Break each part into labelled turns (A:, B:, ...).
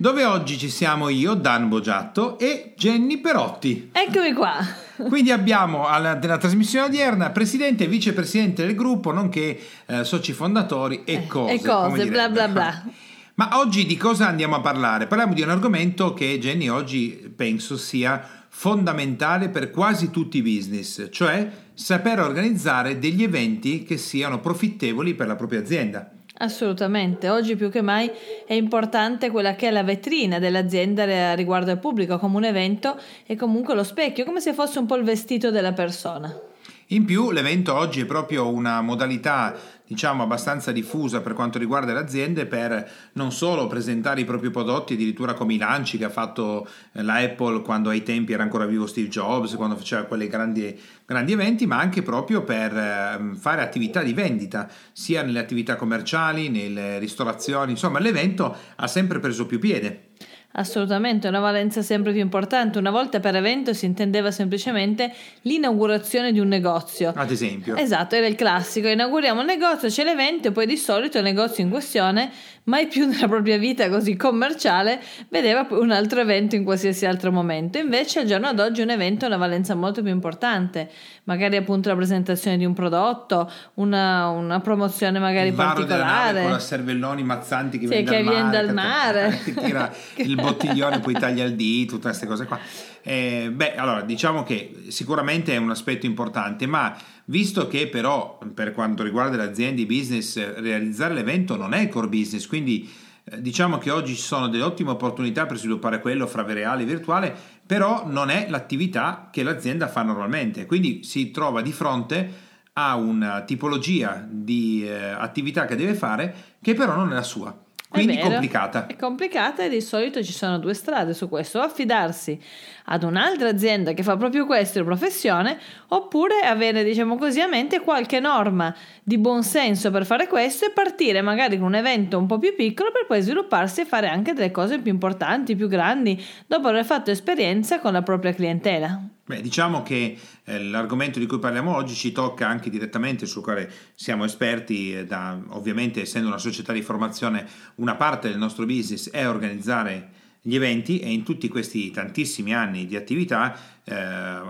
A: dove oggi ci siamo io, Dan Boggiatto e Jenny Perotti.
B: Eccomi qua.
A: Quindi abbiamo alla, della trasmissione odierna presidente e vicepresidente del gruppo, nonché eh, soci fondatori e cose.
B: e cose, bla bla bla.
A: Ma oggi di cosa andiamo a parlare? Parliamo di un argomento che Jenny oggi penso sia fondamentale per quasi tutti i business, cioè saper organizzare degli eventi che siano profittevoli per la propria azienda.
B: Assolutamente, oggi più che mai è importante quella che è la vetrina dell'azienda riguardo al pubblico come un evento e comunque lo specchio, come se fosse un po' il vestito della persona.
A: In più l'evento oggi è proprio una modalità diciamo abbastanza diffusa per quanto riguarda le aziende per non solo presentare i propri prodotti addirittura come i lanci che ha fatto eh, la Apple quando ai tempi era ancora vivo Steve Jobs quando faceva quei grandi, grandi eventi ma anche proprio per ehm, fare attività di vendita sia nelle attività commerciali nelle ristorazioni. Insomma l'evento ha sempre preso più piede
B: Assolutamente, una valenza sempre più importante. Una volta per evento si intendeva semplicemente l'inaugurazione di un negozio.
A: Ad esempio.
B: Esatto, era il classico. Inauguriamo un negozio, c'è l'evento e poi di solito il negozio in questione, mai più nella propria vita così commerciale, vedeva un altro evento in qualsiasi altro momento. Invece al giorno d'oggi un evento ha una valenza molto più importante. Magari appunto la presentazione di un prodotto, una, una promozione magari
A: il
B: particolare.
A: con la cervelloni mazzanti che
B: sì,
A: viene
B: che
A: dal
B: viene
A: mare.
B: dal mare.
A: Che tira il bottiglione, poi taglia il dito, tutte queste cose qua. Eh, beh, allora diciamo che sicuramente è un aspetto importante, ma visto che però per quanto riguarda le aziende, i business, realizzare l'evento non è il core business, quindi eh, diciamo che oggi ci sono delle ottime opportunità per sviluppare quello fra reale e virtuale, però non è l'attività che l'azienda fa normalmente, quindi si trova di fronte a una tipologia di eh, attività che deve fare che però non è la sua. Quindi
B: è
A: complicata.
B: È complicata e di solito ci sono due strade su questo, affidarsi ad un'altra azienda che fa proprio questo in professione oppure avere diciamo così a mente qualche norma di buon senso per fare questo e partire magari con un evento un po' più piccolo per poi svilupparsi e fare anche delle cose più importanti, più grandi dopo aver fatto esperienza con la propria clientela.
A: Beh, diciamo che eh, l'argomento di cui parliamo oggi ci tocca anche direttamente, sul quale siamo esperti, eh, da, ovviamente essendo una società di formazione, una parte del nostro business è organizzare gli eventi e in tutti questi tantissimi anni di attività eh,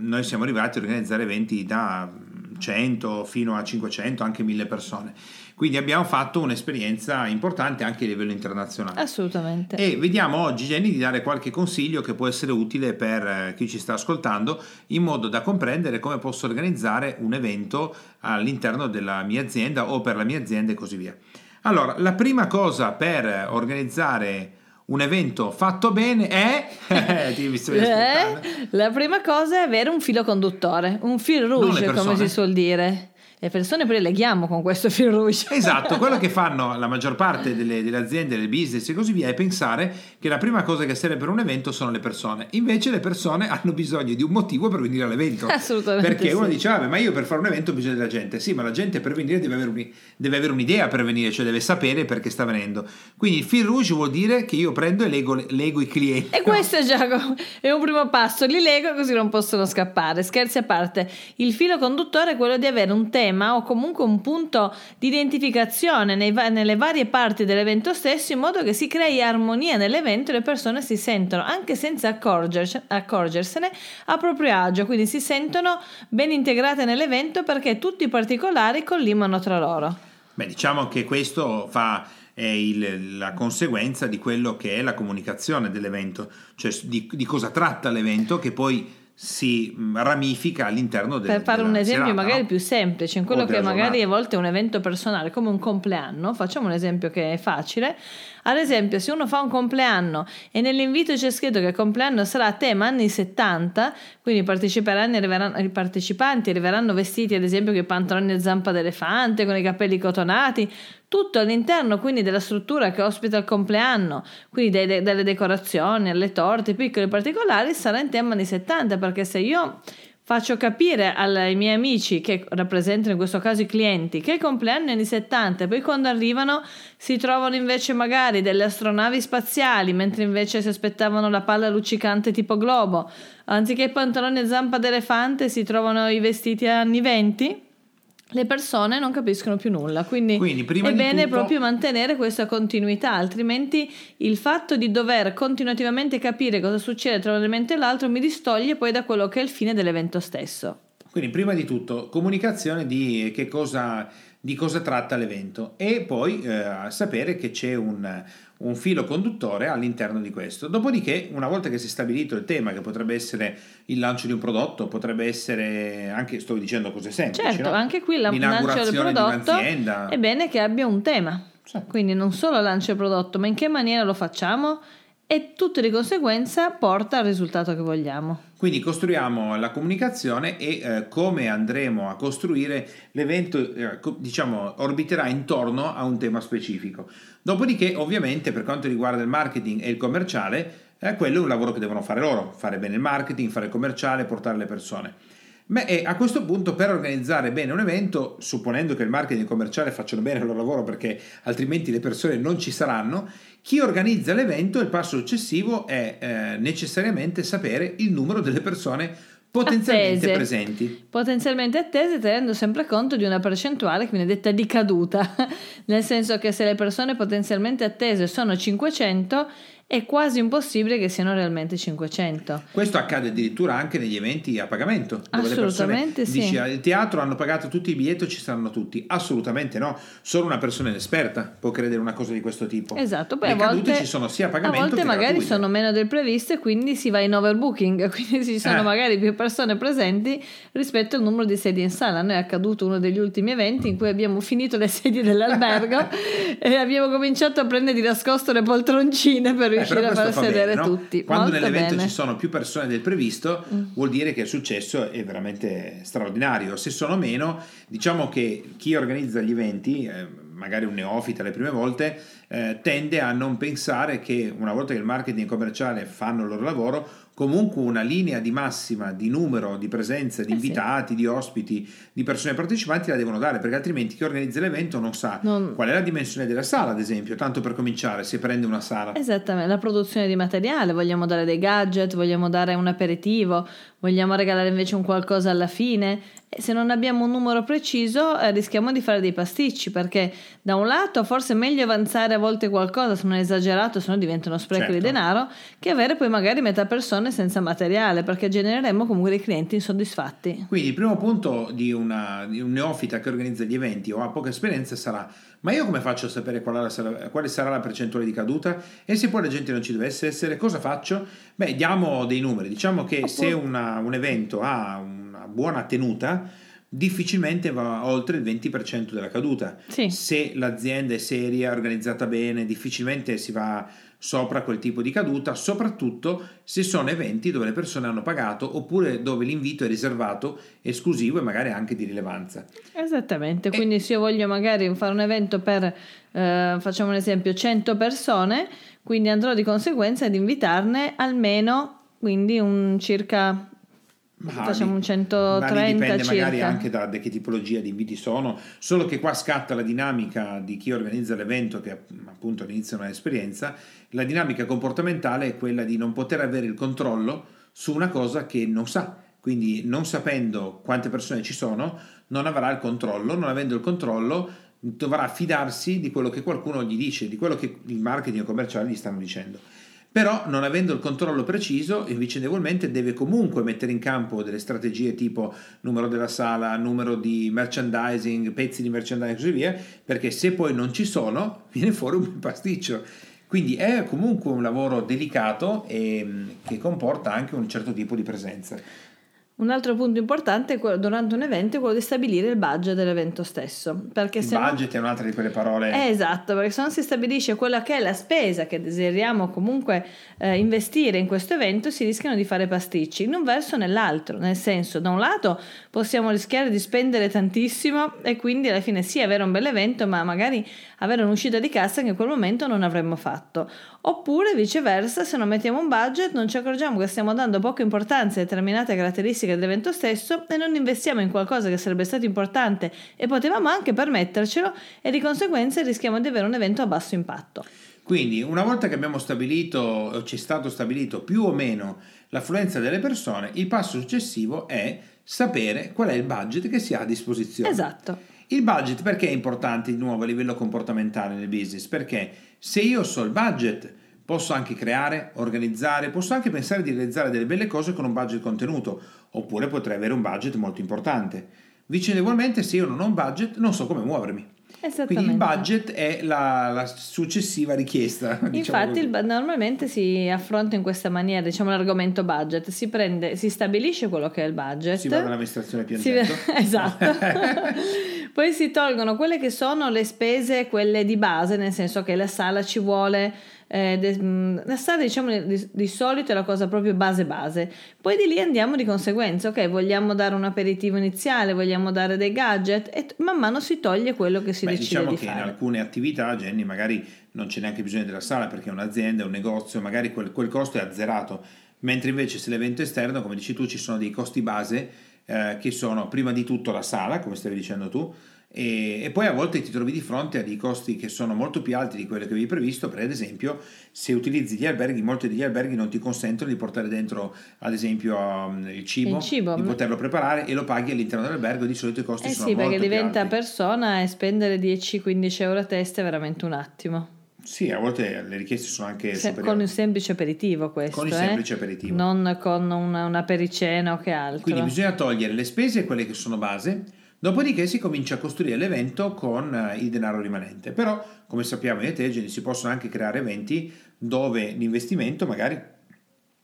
A: noi siamo arrivati a organizzare eventi da 100 fino a 500, anche 1000 persone. Quindi abbiamo fatto un'esperienza importante anche a livello internazionale.
B: Assolutamente.
A: E vediamo oggi, Jenny, di dare qualche consiglio che può essere utile per eh, chi ci sta ascoltando, in modo da comprendere come posso organizzare un evento all'interno della mia azienda o per la mia azienda e così via. Allora, la prima cosa per organizzare un evento fatto bene è
B: eh, la prima cosa è avere un filo conduttore, un fil rouge come si suol dire le persone poi le leghiamo con questo fil rouge.
A: Esatto, quello che fanno la maggior parte delle, delle, aziende, del business e così via è pensare che la prima cosa che serve per un evento sono le persone. Invece le persone hanno bisogno di un motivo per venire all'evento.
B: Assolutamente.
A: Perché
B: sì.
A: uno dice, ah, ma io per fare un evento ho bisogno della gente. Sì, ma la gente per venire deve avere, un, deve avere un'idea per venire, cioè deve sapere perché sta venendo. Quindi il fil rouge vuol dire che io prendo e leggo, leggo i clienti.
B: E questo è già è un primo passo, li leggo così non possono scappare. Scherzi a parte, il filo conduttore è quello di avere un tema tema o comunque un punto di identificazione nei, nelle varie parti dell'evento stesso in modo che si crei armonia nell'evento e le persone si sentono anche senza accorgersene a proprio agio, quindi si sentono ben integrate nell'evento perché tutti i particolari collimano tra loro.
A: Beh, diciamo che questo fa è il, la conseguenza di quello che è la comunicazione dell'evento, cioè di, di cosa tratta l'evento che poi si mm, ramifica all'interno del
B: Per fare un esempio
A: serata,
B: magari
A: no?
B: più semplice, in quello che magari
A: giornata.
B: a volte è un evento personale, come un compleanno, facciamo un esempio che è facile. Ad esempio, se uno fa un compleanno e nell'invito c'è scritto che il compleanno sarà a tema anni 70, quindi i partecipanti arriveranno, i partecipanti arriveranno vestiti ad esempio con i pantaloni a zampa d'elefante, con i capelli cotonati, tutto all'interno quindi della struttura che ospita il compleanno, quindi dei, de, delle decorazioni, alle torte, piccoli particolari, sarà in tema anni 70, perché se io faccio capire ai miei amici che rappresentano in questo caso i clienti che il compleanno è anni 70 e poi quando arrivano si trovano invece magari delle astronavi spaziali mentre invece si aspettavano la palla luccicante tipo globo. Anziché pantaloni a zampa d'elefante si trovano i vestiti anni 20 le persone non capiscono più nulla. Quindi,
A: Quindi
B: è bene
A: tutto...
B: proprio mantenere questa continuità, altrimenti il fatto di dover continuativamente capire cosa succede tra un elemento e l'altro mi distoglie poi da quello che è il fine dell'evento stesso.
A: Quindi prima di tutto comunicazione di che cosa, di cosa tratta l'evento e poi eh, sapere che c'è un, un filo conduttore all'interno di questo. Dopodiché, una volta che si è stabilito il tema, che potrebbe essere il lancio di un prodotto, potrebbe essere anche, sto dicendo cose semplici.
B: Certo,
A: no?
B: anche qui il lancio del prodotto è bene che abbia un tema. Sì. Quindi non solo lancio il prodotto, ma in che maniera lo facciamo e tutto di conseguenza porta al risultato che vogliamo.
A: Quindi costruiamo la comunicazione e eh, come andremo a costruire l'evento, eh, diciamo, orbiterà intorno a un tema specifico. Dopodiché, ovviamente, per quanto riguarda il marketing e il commerciale, eh, quello è un lavoro che devono fare loro, fare bene il marketing, fare il commerciale, portare le persone. Beh, e a questo punto per organizzare bene un evento, supponendo che il marketing e il commerciale facciano bene il loro lavoro perché altrimenti le persone non ci saranno, chi organizza l'evento, il passo successivo è eh, necessariamente sapere il numero delle persone potenzialmente attese. presenti.
B: Potenzialmente attese tenendo sempre conto di una percentuale che viene detta di caduta, nel senso che se le persone potenzialmente attese sono 500 è quasi impossibile che siano realmente 500.
A: Questo accade addirittura anche negli eventi a pagamento.
B: Dove Assolutamente
A: sì. Dici, al teatro hanno pagato tutti i biglietti, ci saranno tutti. Assolutamente no. Solo una persona inesperta può credere una cosa di questo tipo.
B: Esatto, poi
A: Le
B: a volte
A: ci sono sia a pagamento
B: A volte magari
A: gratuite.
B: sono meno del previsto e quindi si va in overbooking, quindi ci sono eh. magari più persone presenti rispetto al numero di sedie in sala. A noi è accaduto uno degli ultimi eventi in cui abbiamo finito le sedie dell'albergo e abbiamo cominciato a prendere di nascosto le poltroncine per riuscire a far sedere bene, no? tutti.
A: Quando
B: Molto
A: nell'evento
B: bene.
A: ci sono più persone del previsto, mm. vuol dire che il successo è veramente straordinario. Se sono meno, diciamo che chi organizza gli eventi, eh, magari un neofita le prime volte, eh, tende a non pensare che una volta che il marketing commerciale fanno il loro lavoro, comunque una linea di massima di numero di presenze, di eh invitati, sì. di ospiti, di persone partecipanti la devono dare, perché altrimenti chi organizza l'evento non sa non... qual è la dimensione della sala, ad esempio, tanto per cominciare, se prende una sala.
B: Esattamente, la produzione di materiale, vogliamo dare dei gadget, vogliamo dare un aperitivo, vogliamo regalare invece un qualcosa alla fine. E se non abbiamo un numero preciso eh, rischiamo di fare dei pasticci, perché da un lato forse è meglio avanzare a volte qualcosa, se non è esagerato, se no diventa uno spreco certo. di denaro, che avere poi magari metà persone senza materiale, perché genereremo comunque dei clienti insoddisfatti.
A: Quindi il primo punto di, una, di un neofita che organizza gli eventi o ha poca esperienza sarà ma io come faccio a sapere qual sarà, quale sarà la percentuale di caduta? E se poi la gente non ci dovesse essere, cosa faccio? Beh, diamo dei numeri. Diciamo che se una, un evento ha una buona tenuta, difficilmente va oltre il 20% della caduta.
B: Sì.
A: Se l'azienda è seria, organizzata bene, difficilmente si va sopra quel tipo di caduta, soprattutto se sono eventi dove le persone hanno pagato oppure dove l'invito è riservato, esclusivo e magari anche di rilevanza.
B: Esattamente, e... quindi se io voglio magari fare un evento per, eh, facciamo un esempio, 100 persone, quindi andrò di conseguenza ad invitarne almeno, quindi un circa ma facciamo un 130
A: dipende
B: circa.
A: magari anche da, da, che tipologia di inviti sono solo che qua scatta la dinamica di chi organizza l'evento che appunto all'inizio non ha esperienza. La dinamica comportamentale è quella di non poter avere il controllo su una cosa che non sa. Quindi non sapendo quante persone ci sono non avrà il controllo non avendo il controllo dovrà fidarsi di quello che qualcuno gli dice di quello che il marketing commerciale gli stanno dicendo però non avendo il controllo preciso, invicendevolmente deve comunque mettere in campo delle strategie tipo numero della sala, numero di merchandising, pezzi di merchandising e così via, perché se poi non ci sono, viene fuori un pasticcio. Quindi è comunque un lavoro delicato e mm, che comporta anche un certo tipo di presenza.
B: Un altro punto importante durante un evento è quello di stabilire il budget dell'evento stesso. Perché
A: il
B: se
A: budget
B: no...
A: è un'altra di quelle parole.
B: Eh, esatto, perché se non si stabilisce quella che è la spesa che desideriamo comunque eh, investire in questo evento, si rischiano di fare pasticci in un verso o nell'altro. Nel senso, da un lato possiamo rischiare di spendere tantissimo e quindi alla fine sì avere un bel evento, ma magari avere un'uscita di cassa che in quel momento non avremmo fatto. Oppure viceversa, se non mettiamo un budget non ci accorgiamo che stiamo dando poca importanza a determinate caratteristiche dell'evento stesso e non investiamo in qualcosa che sarebbe stato importante e potevamo anche permettercelo e di conseguenza rischiamo di avere un evento a basso impatto.
A: Quindi, una volta che abbiamo stabilito, o ci è stato stabilito più o meno l'affluenza delle persone, il passo successivo è sapere qual è il budget che si ha a disposizione.
B: Esatto.
A: Il budget perché è importante di nuovo a livello comportamentale nel business? Perché se io so il budget, posso anche creare, organizzare, posso anche pensare di realizzare delle belle cose con un budget contenuto, oppure potrei avere un budget molto importante. Vicevolmente, se io non ho un budget, non so come muovermi. Quindi il budget è la, la successiva richiesta.
B: Diciamo Infatti, il, normalmente si affronta in questa maniera, diciamo l'argomento budget, si, prende, si stabilisce quello che è il budget.
A: Si va dall'amministrazione piangendo.
B: Si, esatto. Poi si tolgono quelle che sono le spese, quelle di base, nel senso che la sala ci vuole eh, de, mm, la strada diciamo di, di, solito è la cosa proprio base base. Poi di lì andiamo di conseguenza ok vogliamo dare un aperitivo iniziale vogliamo dare dei gadget e man mano si toglie quello che si Beh, decide
A: diciamo
B: di
A: che
B: fare.
A: in alcune attività Jenny magari non c'è neanche bisogno della sala perché è un'azienda, un negozio magari quel, quel costo è azzerato. Mentre invece se l'evento esterno come dici tu ci sono dei costi base eh, che sono prima di tutto la sala come stavi dicendo tu e, e, poi a volte ti trovi di fronte a dei costi che sono molto più alti di quelli che avevi previsto, per esempio se utilizzi gli alberghi, molti degli alberghi non ti consentono di portare dentro ad esempio um, il, cibo, il, cibo, di poterlo preparare e lo paghi all'interno dell'albergo, di solito i costi
B: eh
A: sono
B: sì,
A: molto
B: perché diventa
A: alti.
B: persona e spendere 10-15 euro a testa è veramente un attimo.
A: Sì, a volte le richieste sono anche Se,
B: con un semplice aperitivo questo.
A: Con il
B: eh?
A: semplice aperitivo.
B: Non con una, una pericena o che altro.
A: Quindi bisogna togliere le spese, quelle che sono base, Dopodiché si comincia a costruire l'evento con eh, il denaro rimanente. Però, come sappiamo io e te, si possono anche creare eventi dove l'investimento magari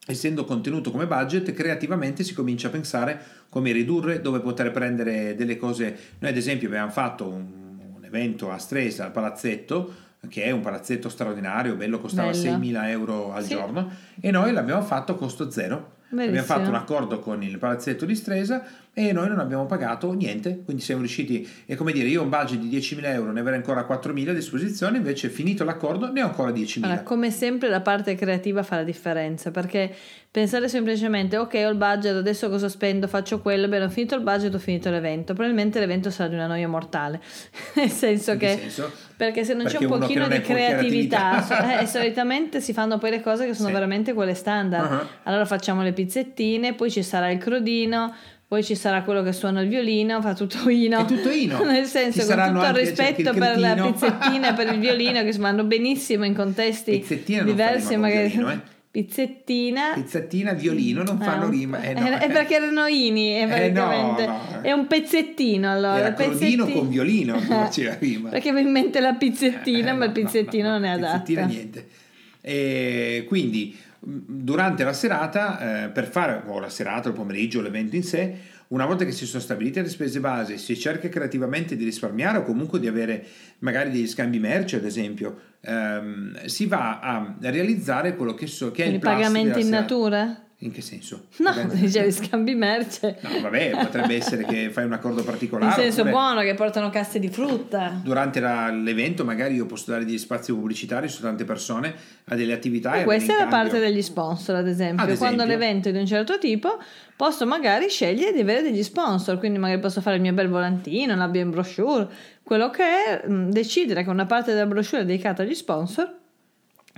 A: essendo contenuto come budget, creativamente si comincia a pensare come ridurre, dove poter prendere delle cose. Noi ad esempio abbiamo fatto un, un evento a Stresa, al palazzetto, che è un palazzetto straordinario, bello, costava bello. 6.000 euro al sì. giorno, e noi l'abbiamo fatto a costo zero. Bellissimo. Abbiamo fatto un accordo con il palazzetto di Stresa e noi non abbiamo pagato niente, quindi siamo riusciti, è come dire, io ho un budget di 10.000 euro, ne avrei ancora 4.000 a disposizione, invece finito l'accordo ne ho ancora 10.000.
B: Allora, come sempre la parte creativa fa la differenza, perché pensare semplicemente, ok ho il budget, adesso cosa spendo, faccio quello, bene ho finito il budget, ho finito l'evento, probabilmente l'evento sarà di una noia mortale, nel senso che...
A: Senso?
B: Perché se non perché c'è un pochino di creatività, eh, solitamente si fanno poi le cose che sono sì. veramente quelle standard. Uh-huh. Allora facciamo le pizzettine, poi ci sarà il crodino, poi ci sarà quello che suona il violino, fa tutto ino.
A: È tutto ino.
B: Nel senso, con tutto il rispetto il per la pizzettina e per il violino che vanno benissimo in contesti diversi. magari...
A: Violino, eh?
B: Pizzettina,
A: pizzettina, violino non fanno
B: eh,
A: rima. Eh, no.
B: È perché erano ini, è, eh, no, no. è un pezzettino allora.
A: Era crodino con violino che faceva rima.
B: perché mi in mente la pizzettina, eh, ma il pizzettino non è adatto.
A: Pizzettina niente. E quindi durante la serata, eh, per fare o la serata, il pomeriggio, l'evento in sé, una volta che si sono stabilite le spese base, si cerca creativamente di risparmiare o comunque di avere magari degli scambi merci, ad esempio, ehm, si va a realizzare quello che, so, che è il
B: pagamento in serata. natura?
A: In che senso?
B: No, dicevi scambi merce.
A: No, vabbè, potrebbe essere che fai un accordo particolare.
B: In senso buono, che portano casse di frutta.
A: Durante la, l'evento magari io posso dare degli spazi pubblicitari su tante persone a delle attività.
B: E questa è la parte degli sponsor, ad esempio. ad esempio. Quando l'evento è di un certo tipo, posso magari scegliere di avere degli sponsor. Quindi magari posso fare il mio bel volantino, la mia brochure. Quello che è, decidere che una parte della brochure è dedicata agli sponsor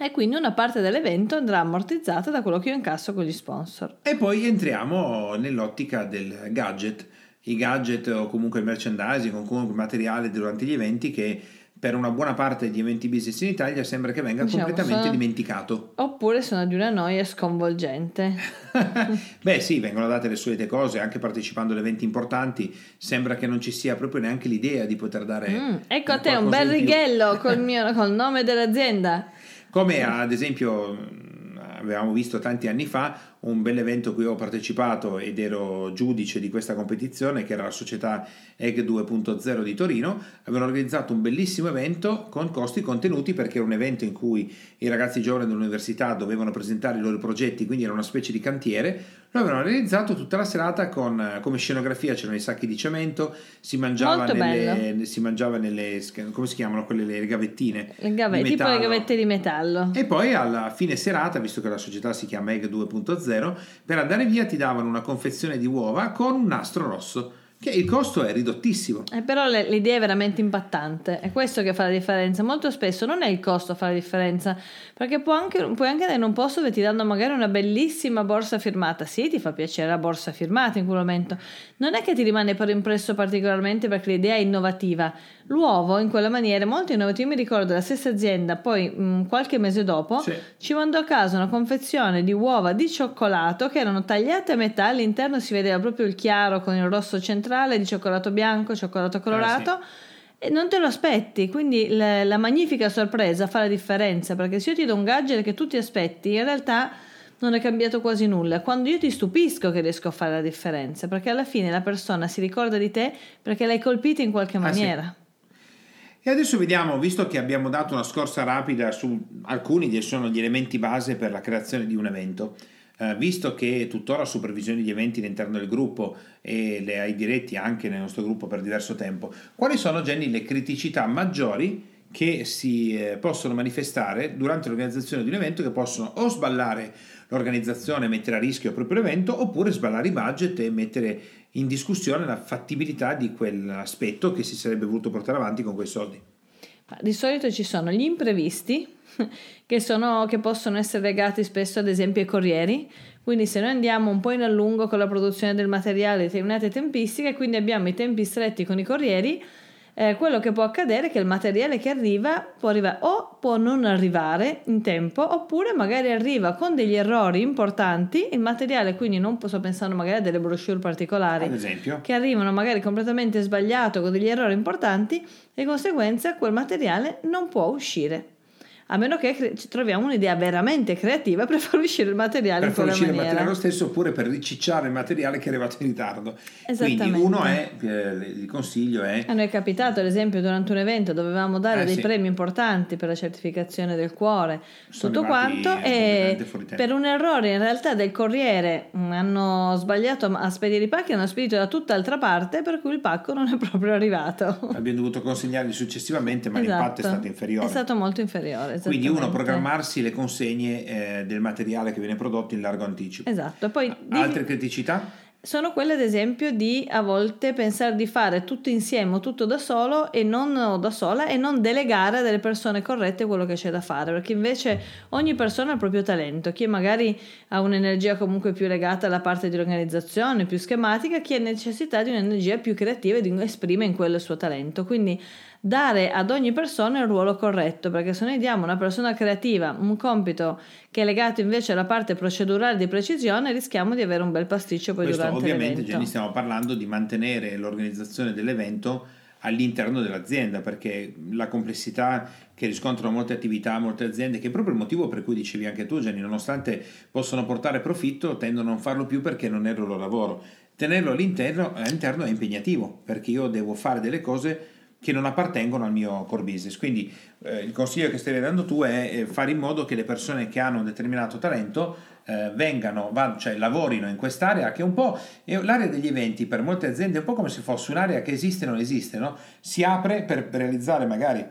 B: e quindi una parte dell'evento andrà ammortizzata da quello che io incasso con gli sponsor.
A: E poi entriamo nell'ottica del gadget, i gadget o comunque il merchandising o comunque il materiale durante gli eventi che per una buona parte degli eventi business in Italia sembra che venga diciamo, completamente sono... dimenticato.
B: Oppure sono di una noia sconvolgente.
A: Beh sì, vengono date le solite cose, anche partecipando ad eventi importanti, sembra che non ci sia proprio neanche l'idea di poter dare... Mm,
B: ecco a te un bel righello col, mio, col nome dell'azienda.
A: Come ad esempio avevamo visto tanti anni fa un bel evento a cui ho partecipato ed ero giudice di questa competizione che era la società EG 2.0 di Torino. Avevano organizzato un bellissimo evento con costi contenuti perché era un evento in cui i ragazzi giovani dell'università dovevano presentare i loro progetti quindi era una specie di cantiere. Lo avevano realizzato tutta la serata con come scenografia c'erano i sacchi di cemento si mangiava, nelle, si mangiava nelle come si chiamano quelle le gavettine?
B: Le gavette, tipo le gavette di metallo.
A: E poi alla fine serata visto che la società si chiama EG 2.0 zero, per andare via ti davano una confezione di uova con un nastro rosso che il costo è ridottissimo.
B: Eh, però l'idea è veramente impattante, è questo che fa la differenza. Molto spesso non è il costo a fare la differenza, perché può anche, puoi anche andare in un posto dove ti danno magari una bellissima borsa firmata. Sì, ti fa piacere la borsa firmata in quel momento. Non è che ti rimane per impresso particolarmente perché l'idea è innovativa. L'uovo in quella maniera è molto innovativo. Io mi ricordo la stessa azienda, poi mh, qualche mese dopo,
A: Sì.
B: ci mandò a casa una confezione di uova di cioccolato che erano tagliate a metà, all'interno si vedeva proprio il chiaro con il rosso centrale di cioccolato bianco, cioccolato colorato. E non te lo aspetti, quindi la, la magnifica sorpresa fa la differenza, perché se io ti do un gadget che tu ti aspetti, in realtà non è cambiato quasi nulla. Quando io ti stupisco che riesco a fare la differenza, perché alla fine la persona si ricorda di te perché l'hai colpita in qualche
A: Ah, sì. E adesso vediamo, visto che abbiamo dato una scorsa rapida su alcuni che sono gli elementi base per la creazione di un evento, eh, visto che tuttora supervisioni di eventi all'interno del gruppo e le hai diretti anche nel nostro gruppo per diverso tempo, quali sono Jenny le criticità maggiori che si eh, possono manifestare durante l'organizzazione di un evento che possono o sballare l'organizzazione e mettere a rischio il proprio evento oppure sballare i budget e mettere in discussione la fattibilità di quell'aspetto che si sarebbe voluto portare avanti con quei soldi.
B: Di solito ci sono gli imprevisti che, sono, che possono essere legati spesso ad esempio ai corrieri. Quindi se noi andiamo un po' in allungo con la produzione del materiale, determinate tempistiche, quindi abbiamo i tempi stretti con i corrieri, eh, quello che può accadere è che il materiale che arriva può arrivare o può non arrivare in tempo oppure magari arriva con degli errori importanti, il materiale quindi non sto pensando magari a delle brochure particolari
A: Ad esempio,
B: che arrivano magari completamente sbagliato con degli errori importanti e di conseguenza quel materiale non può uscire. A meno che ci troviamo un'idea veramente creativa per far uscire il materiale
A: per far uscire il materiale stesso oppure per ricicciare il materiale che è arrivato in ritardo. Quindi uno è, eh, il consiglio è
B: A noi è capitato, ad esempio, durante un evento dovevamo dare
A: Eh,
B: dei
A: sì.
B: premi importanti per la certificazione del cuore,
A: Sono
B: tutto quanto, e per un errore in realtà del corriere mh, hanno sbagliato a spedire i pacchi, hanno spedito da tutt'altra parte, per cui il pacco non è proprio arrivato.
A: abbiamo dovuto consegnarli successivamente, ma
B: Esatto.
A: l'impatto è stato inferiore.
B: È stato molto inferiore.
A: Quindi uno programmarsi le consegne eh, del materiale che viene prodotto in largo anticipo.
B: Esatto, poi di-
A: Altre criticità?
B: sono quelle ad esempio di a volte pensare di fare tutto insieme o tutto da solo e non da sola e non delegare a delle persone corrette quello che c'è da fare, perché invece ogni persona ha il proprio talento, chi magari ha un'energia comunque più legata alla parte di organizzazione, più schematica, chi ha necessità di un'energia più creativa e di esprime in quello il suo talento. Quindi dare ad ogni persona il ruolo corretto, perché se noi diamo a una persona creativa un compito che è legato invece alla parte procedurale di precisione, rischiamo di avere un bel pasticcio poi
A: Questo
B: durante
A: ovviamente
B: l'evento.
A: Jenny stiamo parlando di mantenere l'organizzazione dell'evento all'interno dell'azienda perché la complessità che riscontrano molte attività, molte aziende, che è proprio il motivo per cui dicevi anche tu Jenny, nonostante possono portare profitto, tendono a non farlo più perché non è il loro lavoro. Tenerlo all'interno, all'interno è impegnativo perché io devo fare delle cose che non appartengono al mio core business. Quindi eh, il consiglio che stai dando tu è eh, fare in modo che le persone che hanno un determinato talento eh, vengano, va- cioè lavorino in quest'area che è un po' è l'area degli eventi per molte aziende è un po' come se fosse un'area che esiste e non esiste, no? Si apre per realizzare magari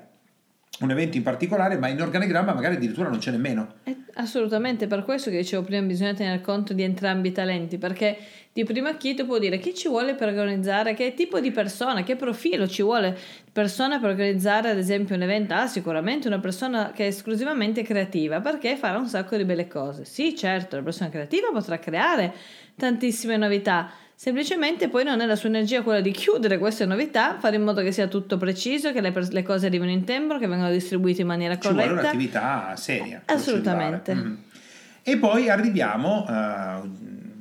A: un evento in particolare, ma in organigramma magari addirittura non c'è nemmeno.
B: Eh, Assolutamente, per questo che dicevo prima bisogna tenere conto di entrambi i talenti, perché di primo acchito può dire chi ci vuole per organizzare, che tipo di persona, che profilo ci vuole persona per organizzare ad esempio un evento? Ah, sicuramente una persona che è esclusivamente creativa, perché farà un sacco di belle cose. Sì, certo, la persona creativa potrà creare tantissime novità, Semplicemente poi non è la sua energia quella di chiudere queste novità, fare in modo che sia tutto preciso, che le, pers- le cose arrivino in tempo, che vengano distribuite in maniera
A: Ci vuole
B: corretta.
A: un'attività seria.
B: Assolutamente.
A: Mm. E poi arriviamo, eh,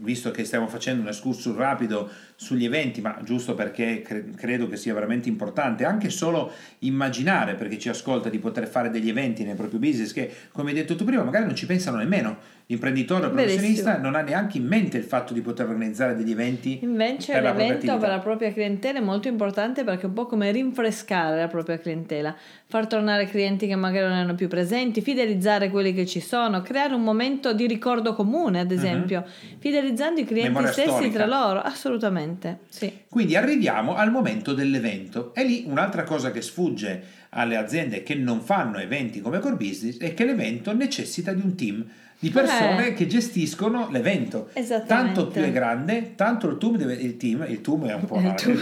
A: visto che stiamo facendo un escursus rapido sugli eventi, ma giusto perché cre- credo che sia veramente importante, anche solo immaginare, per chi ci ascolta, di poter fare degli eventi nel proprio business che, come hai detto tu prima, magari non ci pensano nemmeno. L'imprenditore o professionista non ha neanche in mente il fatto di poter organizzare degli eventi
B: Invece
A: per
B: l'evento per la propria clientela è molto importante perché è un po' come rinfrescare la propria clientela, far tornare clienti che magari non erano più presenti, fidelizzare quelli che ci sono, creare un momento di ricordo comune, ad esempio, fidelizzando i clienti
A: Mhm. Memoria
B: stessi
A: storica.
B: tra loro, assolutamente. Assolutamente, sì.
A: Quindi arriviamo al momento dell'evento. E lì un'altra cosa che sfugge alle aziende che non fanno eventi come core business è che l'evento necessita di un team di persone
B: Eh.
A: che gestiscono l'evento. Tanto più è grande, tanto il team deve, il team, il team è un po'
B: Il
A: male,
B: team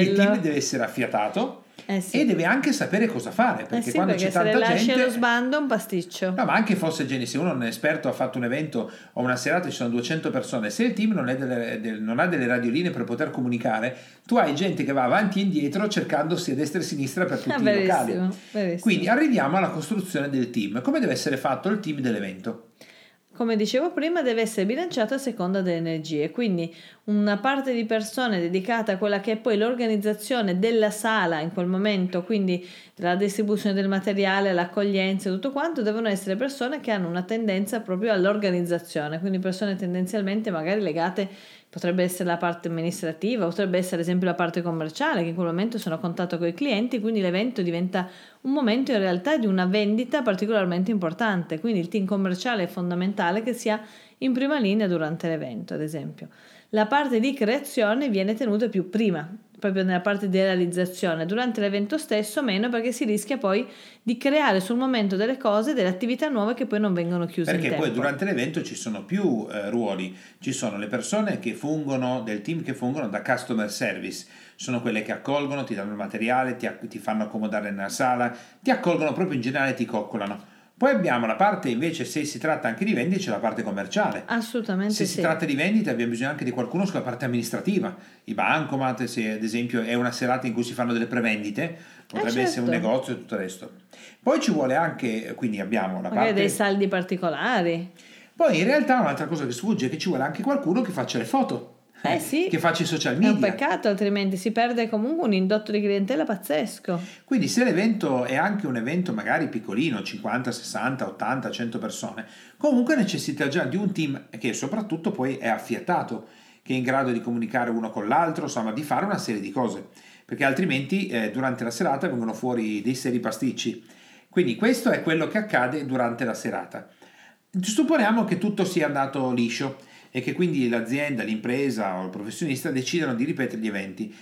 A: il team deve essere affiatato
B: Eh sì.
A: e deve anche sapere cosa fare,
B: Eh
A: perché
B: sì,
A: quando
B: perché
A: c'è
B: se
A: tanta gente
B: allo sbando è un pasticcio.
A: No, ma anche fosse genere, se uno è un esperto, ha fatto un evento o una serata, ci sono 200 persone, se il team non, è delle- del- non ha delle radioline per poter comunicare, tu hai gente che va avanti e indietro cercandosi a destra e a sinistra per tutti
B: Ah,
A: i locali.
B: verissimo.
A: Quindi arriviamo alla costruzione del team. Come deve essere fatto il team dell'evento?
B: Come dicevo prima, deve essere bilanciato a seconda delle energie, quindi una parte di persone dedicata a quella che è poi l'organizzazione della sala in quel momento, quindi la distribuzione del materiale, l'accoglienza e tutto quanto, devono essere persone che hanno una tendenza proprio all'organizzazione, quindi persone tendenzialmente magari legate, potrebbe essere la parte amministrativa, potrebbe essere ad esempio la parte commerciale, che in quel momento sono a contatto con i clienti, quindi l'evento diventa un momento in realtà di una vendita particolarmente importante, quindi il team commerciale è fondamentale che sia in prima linea durante l'evento, ad esempio. La parte di creazione viene tenuta più prima, proprio nella parte di realizzazione, durante l'evento stesso meno perché si rischia poi di creare sul momento delle cose, delle attività nuove che poi non vengono chiuse
A: Perché poi durante l'evento ci sono più eh, ruoli, ci sono le persone che fungono, del team che fungono da customer service, sono quelle che accolgono, ti danno il materiale, ti, ti fanno accomodare nella sala, ti accolgono proprio in generale, ti coccolano. Poi abbiamo la parte invece, se si tratta anche di vendita, c'è la parte commerciale.
B: Assolutamente
A: Se
B: sì.
A: si tratta di vendita abbiamo bisogno anche di qualcuno sulla parte amministrativa, i bancomat, se ad esempio è una serata in cui si fanno delle prevendite, potrebbe
B: certo.
A: essere un negozio e tutto il resto. Poi ci vuole anche, quindi abbiamo la
B: Magari
A: parte...
B: dei saldi particolari.
A: Poi in realtà un'altra cosa che sfugge è che ci vuole anche qualcuno che faccia le foto,
B: Eh sì.
A: che faccia i social
B: È un
A: media.
B: peccato, altrimenti si perde comunque un indotto di clientela pazzesco.
A: Quindi se l'evento è anche un evento magari piccolino, 50, 60, 80, 100 persone, comunque necessita già di un team che soprattutto poi è affiatato, che è in grado di comunicare uno con l'altro, insomma di fare una serie di cose, perché altrimenti eh, durante la serata vengono fuori dei seri pasticci. Quindi questo è quello che accade durante la serata. Supponiamo che tutto sia andato liscio e che quindi l'azienda, l'impresa o il professionista decidano di ripetere gli eventi.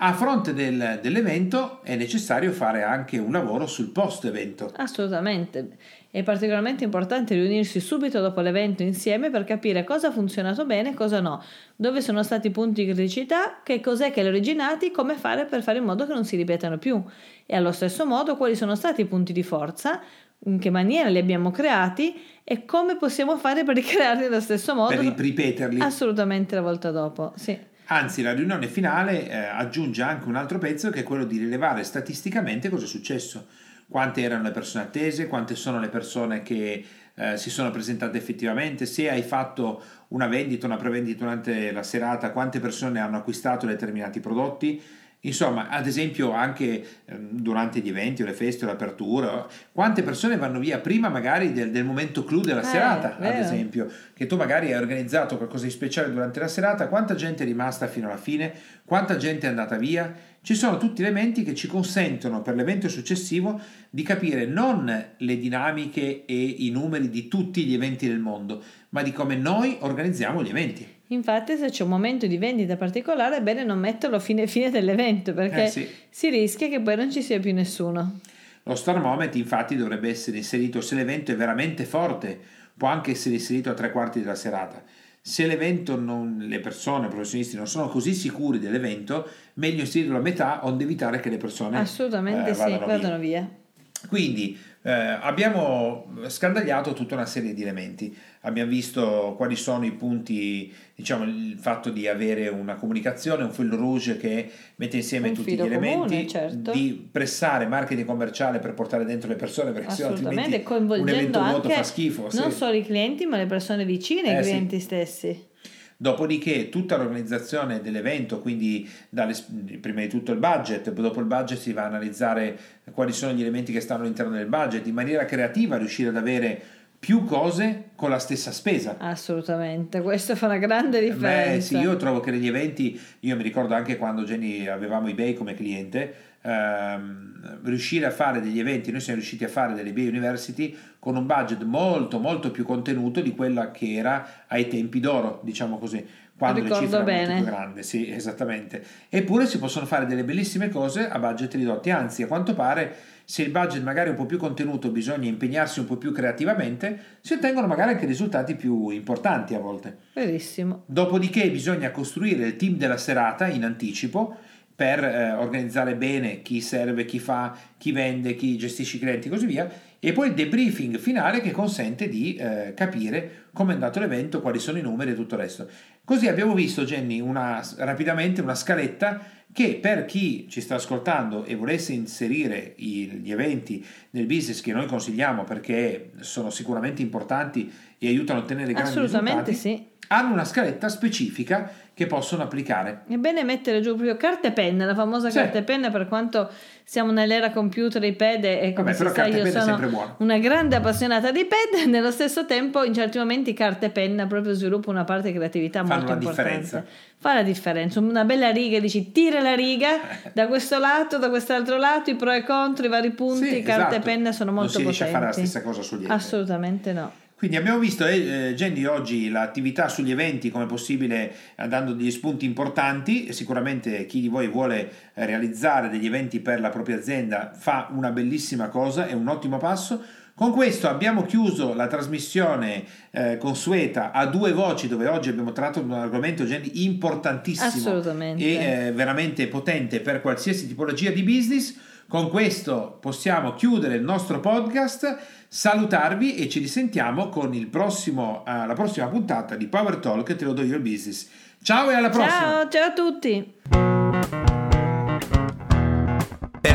A: A fronte del- dell'evento è necessario fare anche un lavoro sul post-evento.
B: Assolutamente. È particolarmente importante riunirsi subito dopo l'evento insieme per capire cosa ha funzionato bene e cosa no, dove sono stati i punti di criticità, che cos'è che li ha originati, come fare per fare in modo che non si ripetano più e allo stesso modo quali sono stati i punti di forza, in che maniera li abbiamo creati e come possiamo fare per ricrearli allo stesso modo
A: Per ri- ripeterli.
B: assolutamente la volta dopo. Sì.
A: Anzi, la riunione finale eh, aggiunge anche un altro pezzo che è quello di rilevare statisticamente cosa è successo. Quante erano le persone attese, quante sono le persone che eh, si sono presentate effettivamente, se hai fatto una vendita, una prevendita durante la serata, quante persone hanno acquistato determinati prodotti. Insomma, ad esempio anche ehm, durante gli eventi o le feste o l'apertura, quante persone vanno via prima magari del, del momento clou della
B: Eh,
A: serata, ad
B: vero.
A: esempio, che tu magari hai organizzato qualcosa di speciale durante la serata, quanta gente è rimasta fino alla fine, quanta gente è andata via. Ci sono tutti elementi che ci consentono per l'evento successivo di capire non le dinamiche e i numeri di tutti gli eventi del mondo, ma di come noi organizziamo gli eventi.
B: Infatti, se c'è un momento di vendita particolare, è bene non metterlo a fine, fine dell'evento perché
A: Eh, sì.
B: si rischia che poi non ci sia più nessuno.
A: Lo star moment infatti dovrebbe essere inserito se l'evento è veramente forte, può anche essere inserito a tre quarti della serata. Se l'evento non, le persone, i professionisti non sono così sicuri dell'evento, meglio inserirlo a metà onde evitare che le persone
B: Assolutamente
A: eh,
B: sì,
A: vadano via.
B: vadano via.
A: Quindi eh, abbiamo scandagliato tutta una serie di elementi, abbiamo visto quali sono i punti, diciamo il fatto di avere una comunicazione, un fil rouge che mette insieme
B: Un
A: tutti gli elementi,
B: comune, certo.
A: di pressare marketing commerciale per portare dentro le persone perché
B: Assolutamente,
A: altrimenti un
B: coinvolgendo
A: evento vuoto
B: anche
A: fa schifo.
B: non
A: sì.
B: solo i clienti, ma le persone vicine
A: Eh, sì.
B: clienti stessi.
A: Dopodiché tutta l'organizzazione dell'evento, quindi dalle- prima di tutto il budget, dopo il budget si va a analizzare quali sono gli elementi che stanno all'interno del budget, in maniera creativa riuscire ad avere più cose con la stessa spesa.
B: Assolutamente, questo fa una grande differenza.
A: Beh, sì, io trovo che negli eventi, io mi ricordo anche quando Jenny avevamo eBay come cliente, ehm, riuscire a fare degli eventi, noi siamo riusciti a fare delle Bay University con un budget molto molto più contenuto di quella che era ai tempi d'oro, diciamo così, quando le cifre erano molto più grandi, sì, esattamente. Eppure si possono fare delle bellissime cose a budget ridotti, anzi, a quanto pare se il budget magari è un po' più contenuto, bisogna impegnarsi un po' più creativamente, si ottengono magari anche risultati più importanti a volte.
B: Verissimo.
A: Dopodiché bisogna costruire il team della serata in anticipo per eh, organizzare bene chi serve, chi fa, chi vende, chi gestisce i clienti e così via, e poi il debriefing finale che consente di eh, capire come è andato l'evento, quali sono i numeri e tutto il resto. Così abbiamo visto, Jenny, una, rapidamente una scaletta che per chi ci sta ascoltando e volesse inserire gli eventi nel business che noi consigliamo perché sono sicuramente importanti e aiutano a ottenere grandi risultati,
B: sì.
A: hanno una scaletta specifica che possono applicare.
B: È bene mettere giù proprio carta e penna, la famosa sì. carta e penna per quanto siamo nell'era computer, iPad e come Vabbè, si sa io sono una grande appassionata di iPad, nello stesso tempo in certi momenti carta e penna proprio sviluppa una parte di creatività Fanno molto importante. Differenza. Fa la differenza, una bella riga, dici tira la riga da questo lato, da quest'altro lato, i pro e contro, i vari punti, sì, carta esatto. e penna sono molto
A: non
B: si potenti.
A: Non riesce a fare la stessa cosa sugli altri.
B: Assolutamente no.
A: Quindi abbiamo visto, eh, Gendy, oggi l'attività sugli eventi come possibile, eh, dando degli spunti importanti. Sicuramente chi di voi vuole eh, realizzare degli eventi per la propria azienda fa una bellissima cosa, è un ottimo passo. Con questo abbiamo chiuso la trasmissione eh, consueta a due voci dove oggi abbiamo trattato un argomento Gendy, importantissimo e eh, veramente potente per qualsiasi tipologia di business. Con questo possiamo chiudere il nostro podcast, salutarvi e ci risentiamo con prossimo, uh, la prossima puntata di Power Talk Te lo do io il business. Ciao e alla prossima!
B: Ciao, ciao a tutti!